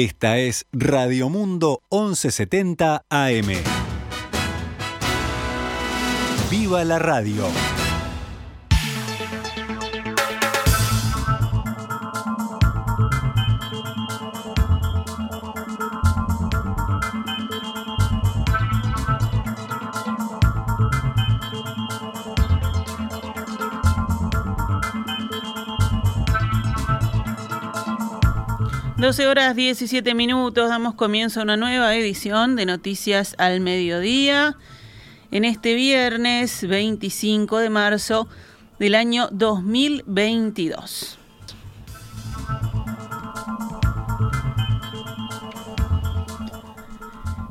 Esta es Radio Mundo 1170 AM. ¡Viva la radio! 12 horas 17 minutos, damos comienzo a una nueva edición de Noticias al Mediodía en este viernes 25 de marzo del año 2022.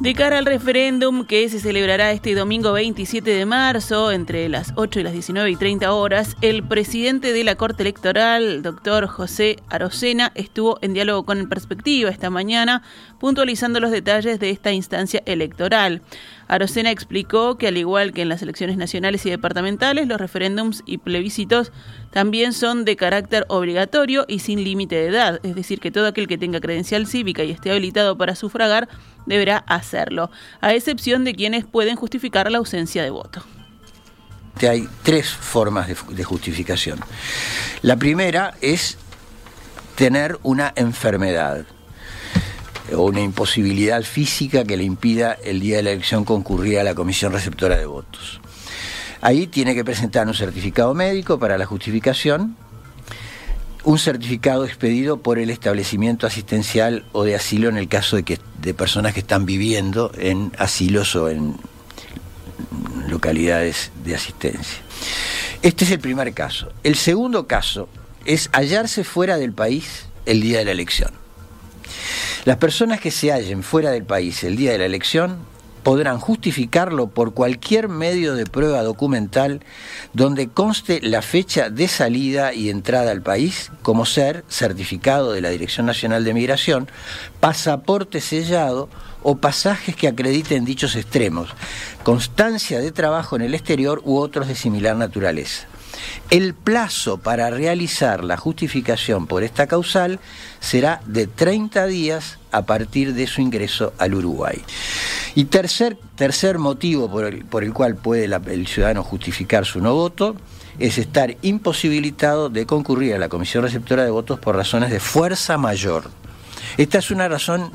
De cara al referéndum que se celebrará este domingo 27 de marzo entre las 8 y las 19 y 30 horas, el presidente de la Corte Electoral, doctor José Arocena, estuvo en diálogo con Perspectiva esta mañana, puntualizando los detalles de esta instancia electoral. Arocena explicó que al igual que en las elecciones nacionales y departamentales, los referéndums y plebiscitos también son de carácter obligatorio y sin límite de edad, es decir, que todo aquel que tenga credencial cívica y esté habilitado para sufragar deberá hacerlo, a excepción de quienes pueden justificar la ausencia de voto. Hay tres formas de, justificación. La primera es tener una enfermedad o una imposibilidad física que le impida el día de la elección concurrir a la comisión receptora de votos. Ahí tiene que presentar un certificado médico para la justificación, un certificado expedido por el establecimiento asistencial o de asilo en el caso de, que, de personas que están viviendo en asilos o en localidades de asistencia. Este es el primer caso. El segundo caso es hallarse fuera del país el día de la elección. Las personas que se hallen fuera del país el día de la elección podrán justificarlo por cualquier medio de prueba documental donde conste la fecha de salida y entrada al país, como ser certificado de la Dirección Nacional de Migración, pasaporte sellado o pasajes que acrediten dichos extremos, constancia de trabajo en el exterior u otros de similar naturaleza. El plazo para realizar la justificación por esta causal será de 30 días a partir de su ingreso al Uruguay. Y tercer, tercer motivo por el, por el cual puede el ciudadano justificar su no voto es estar imposibilitado de concurrir a la comisión receptora de votos por razones de fuerza mayor. Esta es una razón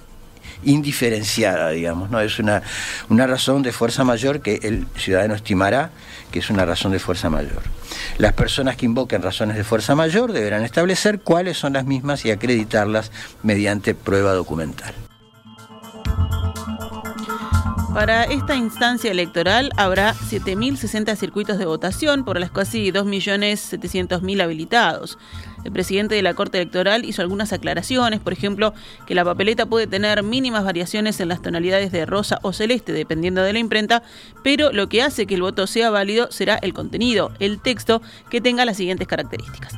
indiferenciada, digamos, ¿no? Es una, una razón de fuerza mayor que el ciudadano estimará que es una razón de fuerza mayor. Las personas que invoquen razones de fuerza mayor deberán establecer cuáles son las mismas y acreditarlas mediante prueba documental. Para esta instancia electoral habrá 7.060 circuitos de votación por las casi 2.700.000 habilitados. El presidente de la Corte Electoral hizo algunas aclaraciones, por ejemplo, que la papeleta puede tener mínimas variaciones en las tonalidades de rosa o celeste, dependiendo de la imprenta, pero lo que hace que el voto sea válido será el contenido, el texto, que tenga las siguientes características.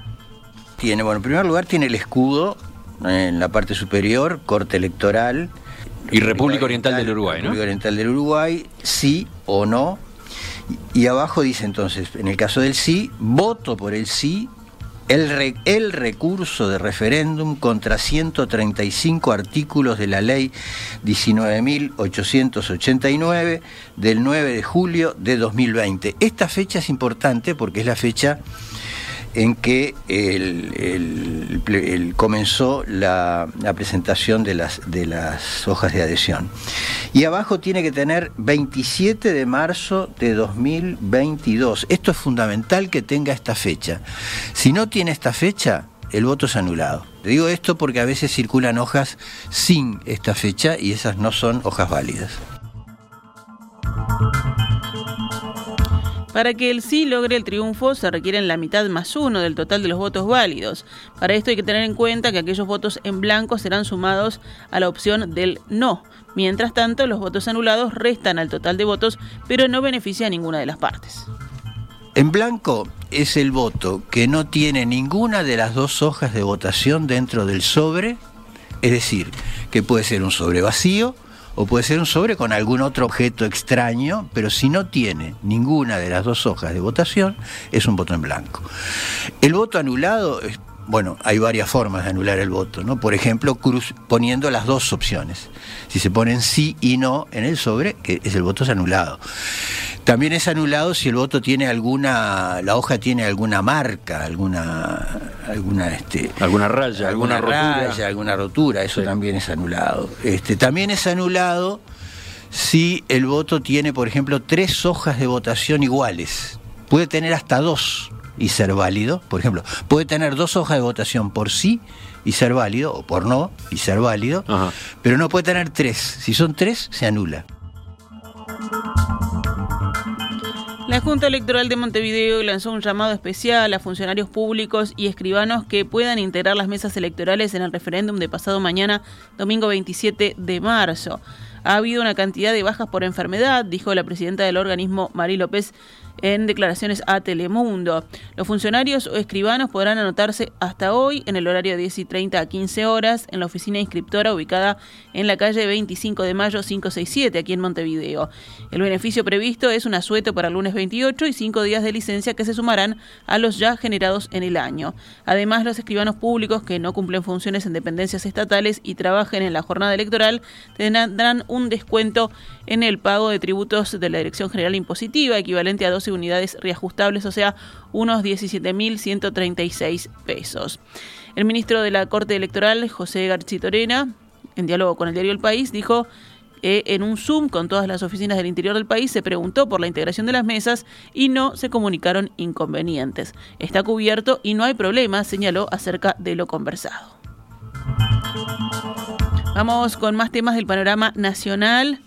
Tiene, bueno, en primer lugar tiene el escudo en la parte superior, Corte Electoral, y República Oriental, del Uruguay, ¿no? República Oriental del Uruguay, sí o no. Y abajo dice entonces, en el caso del sí, voto por el sí, el, recurso de referéndum contra 135 artículos de la ley 19.889 del 9 de julio de 2020. Esta fecha es importante porque es la fecha en que el, comenzó la, presentación de las, hojas de adhesión. Y abajo tiene que tener 27 de marzo de 2022. Esto es fundamental que tenga esta fecha. Si no tiene esta fecha, el voto es anulado. Digo esto porque a veces circulan hojas sin esta fecha y esas no son hojas válidas. Para que el sí logre el triunfo se requieren la mitad más uno del total de los votos válidos. Para esto hay que tener en cuenta que aquellos votos en blanco serán sumados a la opción del no. Mientras tanto, los votos anulados restan al total de votos, pero no beneficia a ninguna de las partes. En blanco es el voto que no tiene ninguna de las dos hojas de votación dentro del sobre, es decir, que puede ser un sobre vacío o puede ser un sobre con algún otro objeto extraño, pero si no tiene ninguna de las dos hojas de votación, es un voto en blanco. El voto anulado Bueno, hay varias formas de anular el voto, ¿no? Por ejemplo, cruz, poniendo las dos opciones. Si se ponen sí y no en el sobre, que es el voto es anulado. También es anulado si el voto tiene alguna, la hoja tiene alguna marca, alguna, alguna, este, alguna raya, alguna, rotura. alguna rotura. Eso también es anulado. Este, también es anulado si el voto tiene, por ejemplo, tres hojas de votación iguales. Puede tener hasta dos y ser válido. Por ejemplo, puede tener dos hojas de votación por sí y ser válido, o por no y ser válido, Ajá. pero no puede tener tres. Si son tres, se anula. La Junta Electoral de Montevideo lanzó un llamado especial a funcionarios públicos y escribanos que puedan integrar las mesas electorales en el referéndum de pasado mañana, domingo 27 de marzo. Ha habido una cantidad de bajas por enfermedad, dijo la presidenta del organismo, Mari López, en declaraciones a Telemundo. Los funcionarios o escribanos podrán anotarse hasta hoy en el horario de 10 y 30 a 15 horas en la oficina inscriptora ubicada en la calle 25 de mayo 567 aquí en Montevideo. El beneficio previsto es un asueto para el lunes 28 y cinco días de licencia que se sumarán a los ya generados en el año. Además, los escribanos públicos que no cumplen funciones en dependencias estatales y trabajen en la jornada electoral tendrán un descuento en el pago de tributos de la Dirección General Impositiva, equivalente a 12 unidades reajustables, o sea, unos 17.136 pesos. El ministro de la Corte Electoral, José Garchitorena, en diálogo con el diario El País, dijo eh, en un Zoom con todas las oficinas del interior del país se preguntó por la integración de las mesas y no se comunicaron inconvenientes. Está cubierto y no hay problema, señaló acerca de lo conversado. Vamos con más temas del panorama nacional.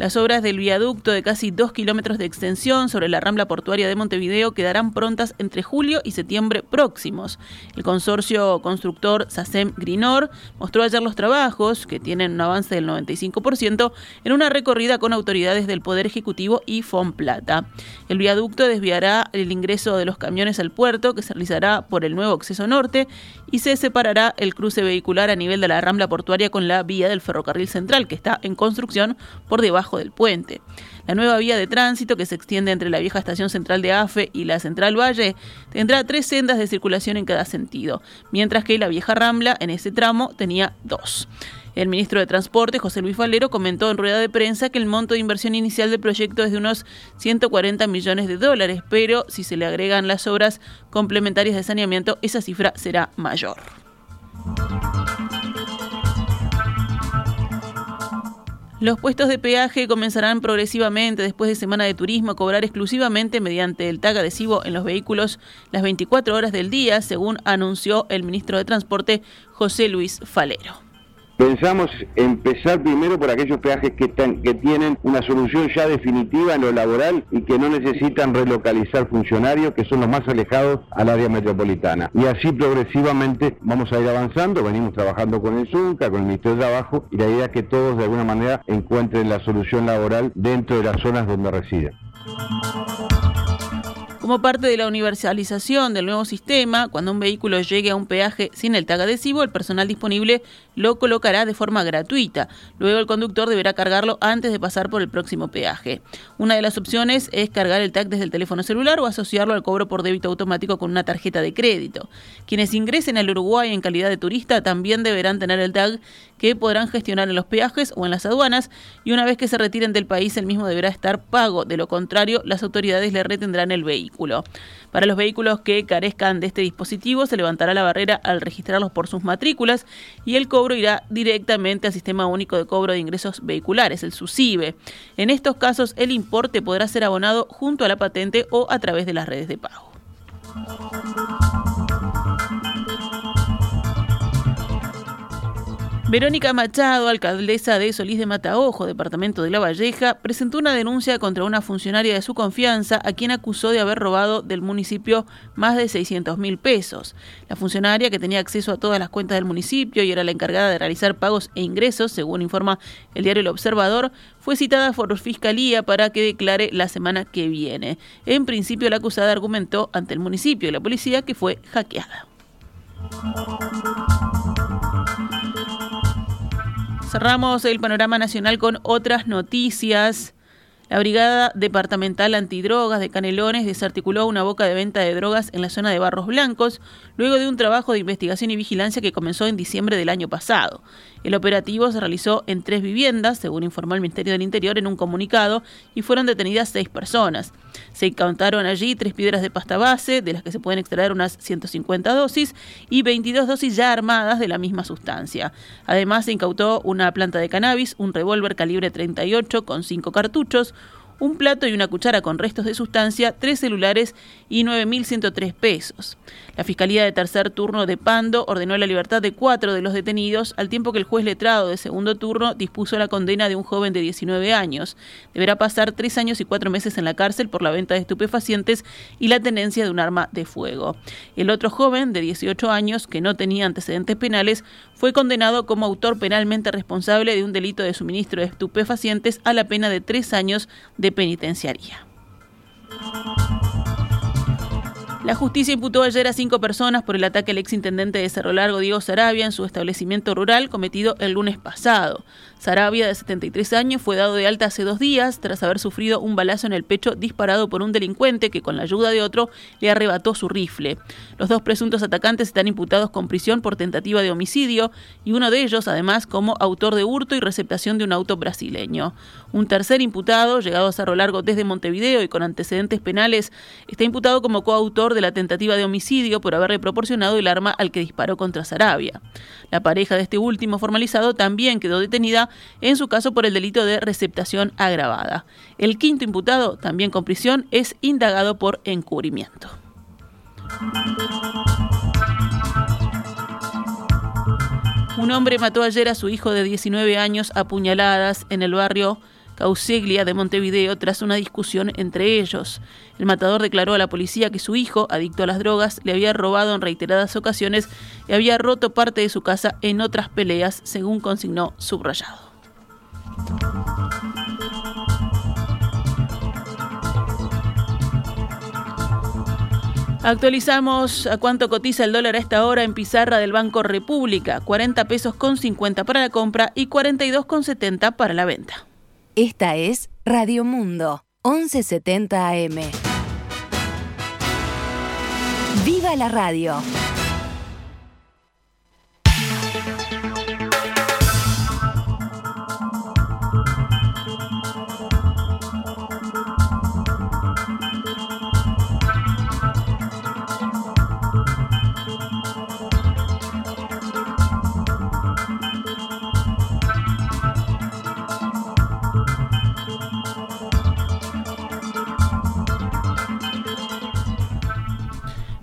Las obras del viaducto de casi dos kilómetros de extensión sobre la rambla portuaria de Montevideo quedarán prontas entre julio y septiembre próximos. El consorcio constructor SACEM Grinor mostró ayer los trabajos, que tienen un avance del 95%, en una recorrida con autoridades del Poder Ejecutivo y Fonplata. El viaducto desviará el ingreso de los camiones al puerto, que se realizará por el nuevo acceso norte, y se separará el cruce vehicular a nivel de la rambla portuaria con la vía del ferrocarril central, que está en construcción por debajo del puente. La nueva vía de tránsito que se extiende entre la vieja estación central de AFE y la central Valle tendrá tres sendas de circulación en cada sentido, mientras que la vieja Rambla en ese tramo tenía dos. El ministro de Transporte, José Luis Valero, comentó en rueda de prensa que el monto de inversión inicial del proyecto es de unos 140 millones de dólares, pero si se le agregan las obras complementarias de saneamiento, esa cifra será mayor. Los puestos de peaje comenzarán progresivamente después de semana de turismo a cobrar exclusivamente mediante el tag adhesivo en los vehículos las 24 horas del día, según anunció el ministro de Transporte José Luis Falero. Pensamos empezar primero por aquellos peajes que, tienen una solución ya definitiva en lo laboral y que no necesitan relocalizar funcionarios, que son los más alejados al área metropolitana. Y así progresivamente vamos a ir avanzando, venimos trabajando con el ZUNCA, con el Ministerio de Trabajo, y la idea es que todos de alguna manera encuentren la solución laboral dentro de las zonas donde residen. Como parte de la universalización del nuevo sistema, cuando un vehículo llegue a un peaje sin el tag adhesivo, el personal disponible lo colocará de forma gratuita. Luego el conductor deberá cargarlo antes de pasar por el próximo peaje. Una de las opciones es cargar el tag desde el teléfono celular o asociarlo al cobro por débito automático con una tarjeta de crédito. Quienes ingresen al Uruguay en calidad de turista también deberán tener el tag que podrán gestionar en los peajes o en las aduanas y una vez que se retiren del país el mismo deberá estar pago. De lo contrario, las autoridades le retendrán el vehículo. Para los vehículos que carezcan de este dispositivo, se levantará la barrera al registrarlos por sus matrículas y el cobro irá directamente al Sistema Único de Cobro de Ingresos Vehiculares, el SUSIBE. En estos casos, el importe podrá ser abonado junto a la patente o a través de las redes de pago. Verónica Machado, alcaldesa de Solís de Mataojo, departamento de La Valleja, presentó una denuncia contra una funcionaria de su confianza a quien acusó de haber robado del municipio más de 600 mil pesos. La funcionaria, que tenía acceso a todas las cuentas del municipio y era la encargada de realizar pagos e ingresos, según informa el diario El Observador, fue citada por Fiscalía para que declare la semana que viene. En principio, la acusada argumentó ante el municipio y la policía que fue hackeada. Cerramos el panorama nacional con otras noticias. La Brigada Departamental Antidrogas de Canelones desarticuló una boca de venta de drogas en la zona de Barros Blancos, luego de un trabajo de investigación y vigilancia que comenzó en diciembre del año pasado. El operativo se realizó en tres viviendas, según informó el Ministerio del Interior en un comunicado, y fueron detenidas seis personas. Se incautaron allí tres piedras de pasta base, de las que se pueden extraer unas 150 dosis, y 22 dosis ya armadas de la misma sustancia. Además, se incautó una planta de cannabis, un revólver calibre 38 con cinco cartuchos, un plato y una cuchara con restos de sustancia, tres celulares y 9.103 pesos. La Fiscalía de Tercer Turno de Pando ordenó la libertad de cuatro de los detenidos, al tiempo que el juez letrado de segundo turno dispuso la condena de un joven de 19 años. Deberá pasar tres años y cuatro meses en la cárcel por la venta de estupefacientes y la tenencia de un arma de fuego. El otro joven, de 18 años, que no tenía antecedentes penales, fue condenado como autor penalmente responsable de un delito de suministro de estupefacientes a la pena de tres años de penitenciaría. La justicia imputó ayer a cinco personas por el ataque al exintendente de Cerro Largo, Diego Sarabia, en su establecimiento rural cometido el lunes pasado. Sarabia, de 73 años, fue dado de alta hace dos días tras haber sufrido un balazo en el pecho disparado por un delincuente que, con la ayuda de otro, le arrebató su rifle. Los dos presuntos atacantes están imputados con prisión por tentativa de homicidio y uno de ellos, además, como autor de hurto y receptación de un auto brasileño. Un tercer imputado, llegado a Cerro Largo desde Montevideo y con antecedentes penales, está imputado como coautor de la tentativa de homicidio por haberle proporcionado el arma al que disparó contra Sarabia. La pareja de este último formalizado también quedó detenida en su caso por el delito de receptación agravada. El quinto imputado, también con prisión, es indagado por encubrimiento. Un hombre mató ayer a su hijo de 19 años a puñaladas en el barrio Causiglia de Montevideo tras una discusión entre ellos. El matador declaró a la policía que su hijo, adicto a las drogas, le había robado en reiteradas ocasiones y había roto parte de su casa en otras peleas, según consignó subrayado. Actualizamos a cuánto cotiza el dólar a esta hora en pizarra del Banco República, 40 pesos con 50 para la compra y 42 con 70 para la venta. Esta es Radio Mundo, 1170 AM. ¡Viva la radio!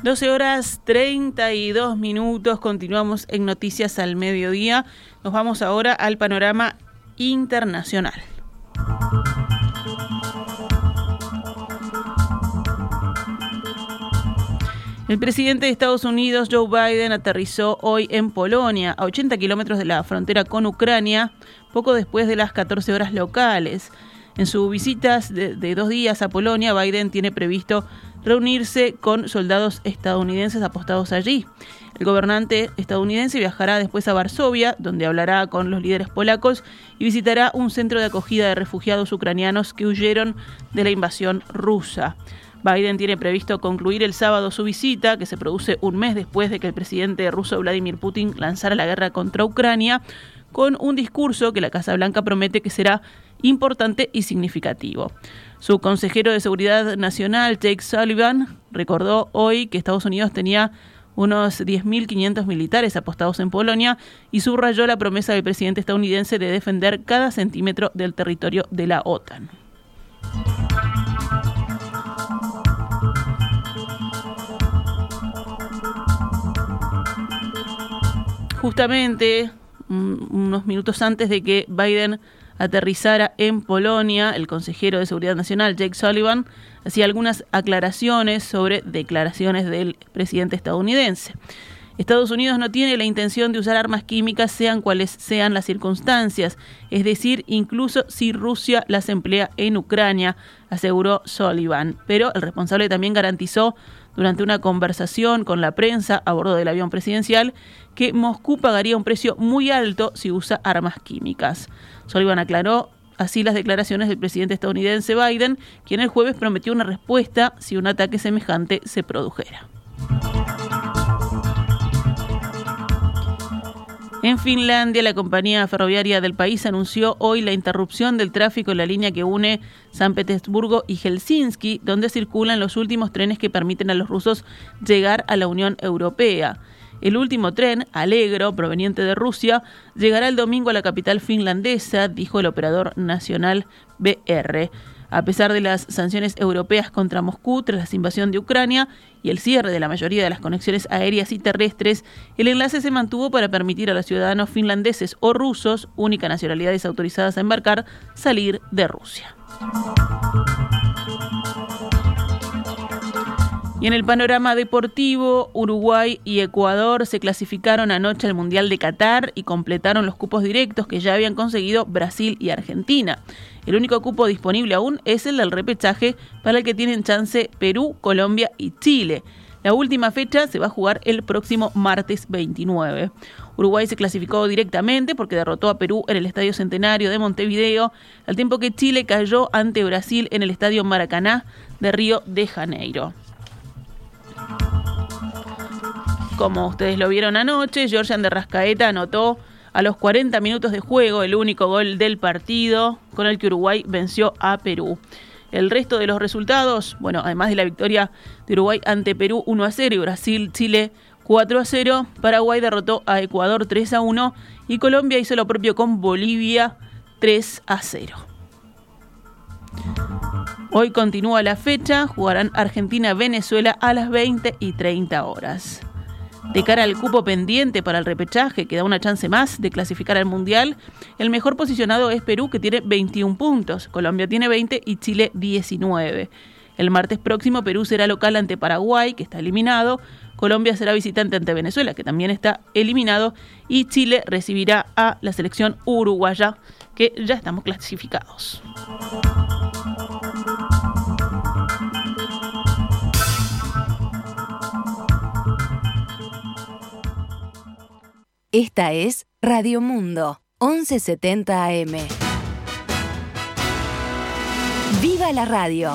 Doce horas 32 minutos, continuamos en Noticias al Mediodía. Nos vamos ahora al panorama internacional. El presidente de Estados Unidos, Joe Biden, aterrizó hoy en Polonia, a 80 kilómetros de la frontera con Ucrania, poco después de las 14 horas locales. En sus visitas de, de dos días a Polonia, Biden tiene previsto reunirse con soldados estadounidenses apostados allí. El gobernante estadounidense viajará después a Varsovia, donde hablará con los líderes polacos y visitará un centro de acogida de refugiados ucranianos que huyeron de la invasión rusa. Biden tiene previsto concluir el sábado su visita, que se produce un mes después de que el presidente ruso Vladimir Putin lanzara la guerra contra Ucrania, con un discurso que la Casa Blanca promete que será importante y significativo. Su consejero de Seguridad Nacional, Jake Sullivan, recordó hoy que Estados Unidos tenía unos 10.500 militares apostados en Polonia y subrayó la promesa del presidente estadounidense de defender cada centímetro del territorio de la OTAN. Justamente unos minutos antes de que Biden aterrizara en Polonia, el consejero de Seguridad Nacional, Jake Sullivan, hacía algunas aclaraciones sobre declaraciones del presidente estadounidense. Estados Unidos no tiene la intención de usar armas químicas, sean cuales sean las circunstancias, es decir, incluso si Rusia las emplea en Ucrania, aseguró Sullivan. Pero el responsable también garantizó durante una conversación con la prensa a bordo del avión presidencial que Moscú pagaría un precio muy alto si usa armas químicas. Sullivan aclaró Así las declaraciones del presidente estadounidense Biden, quien el jueves prometió una respuesta si un ataque semejante se produjera. En Finlandia, la compañía ferroviaria del país anunció hoy la interrupción del tráfico en la línea que une San Petersburgo y Helsinki, donde circulan los últimos trenes que permiten a los rusos llegar a la Unión Europea. El último tren, Alegro, proveniente de Rusia, llegará el domingo a la capital finlandesa, dijo el operador nacional BR. A pesar de las sanciones europeas contra Moscú tras la invasión de Ucrania y el cierre de la mayoría de las conexiones aéreas y terrestres, el enlace se mantuvo para permitir a los ciudadanos finlandeses o rusos, única nacionalidades autorizadas a embarcar, salir de Rusia. Y en el panorama deportivo, Uruguay y Ecuador se clasificaron anoche al Mundial de Qatar y completaron los cupos directos que ya habían conseguido Brasil y Argentina. El único cupo disponible aún es el del repechaje para el que tienen chance Perú, Colombia y Chile. La última fecha se va a jugar el próximo martes 29. Uruguay se clasificó directamente porque derrotó a Perú en el Estadio Centenario de Montevideo, al tiempo que Chile cayó ante Brasil en el Estadio Maracaná de Río de Janeiro. Como ustedes lo vieron anoche, Georgian de Rascaeta anotó a los 40 minutos de juego el único gol del partido con el que Uruguay venció a Perú. El resto de los resultados, bueno, además de la victoria de Uruguay ante Perú 1 a 0 y Brasil, Chile 4 a 0, Paraguay derrotó a Ecuador 3 a 1 y Colombia hizo lo propio con Bolivia 3 a 0. Hoy continúa la fecha, jugarán Argentina-Venezuela a las 20 y 30 horas. De cara al cupo pendiente para el repechaje, que da una chance más de clasificar al Mundial, el mejor posicionado es Perú, que tiene 21 puntos, Colombia tiene 20 y Chile 19. El martes próximo Perú será local ante Paraguay, que está eliminado, Colombia será visitante ante Venezuela, que también está eliminado, y Chile recibirá a la selección uruguaya, que ya estamos clasificados. Esta es Radio Mundo, 1170 AM. ¡Viva la radio!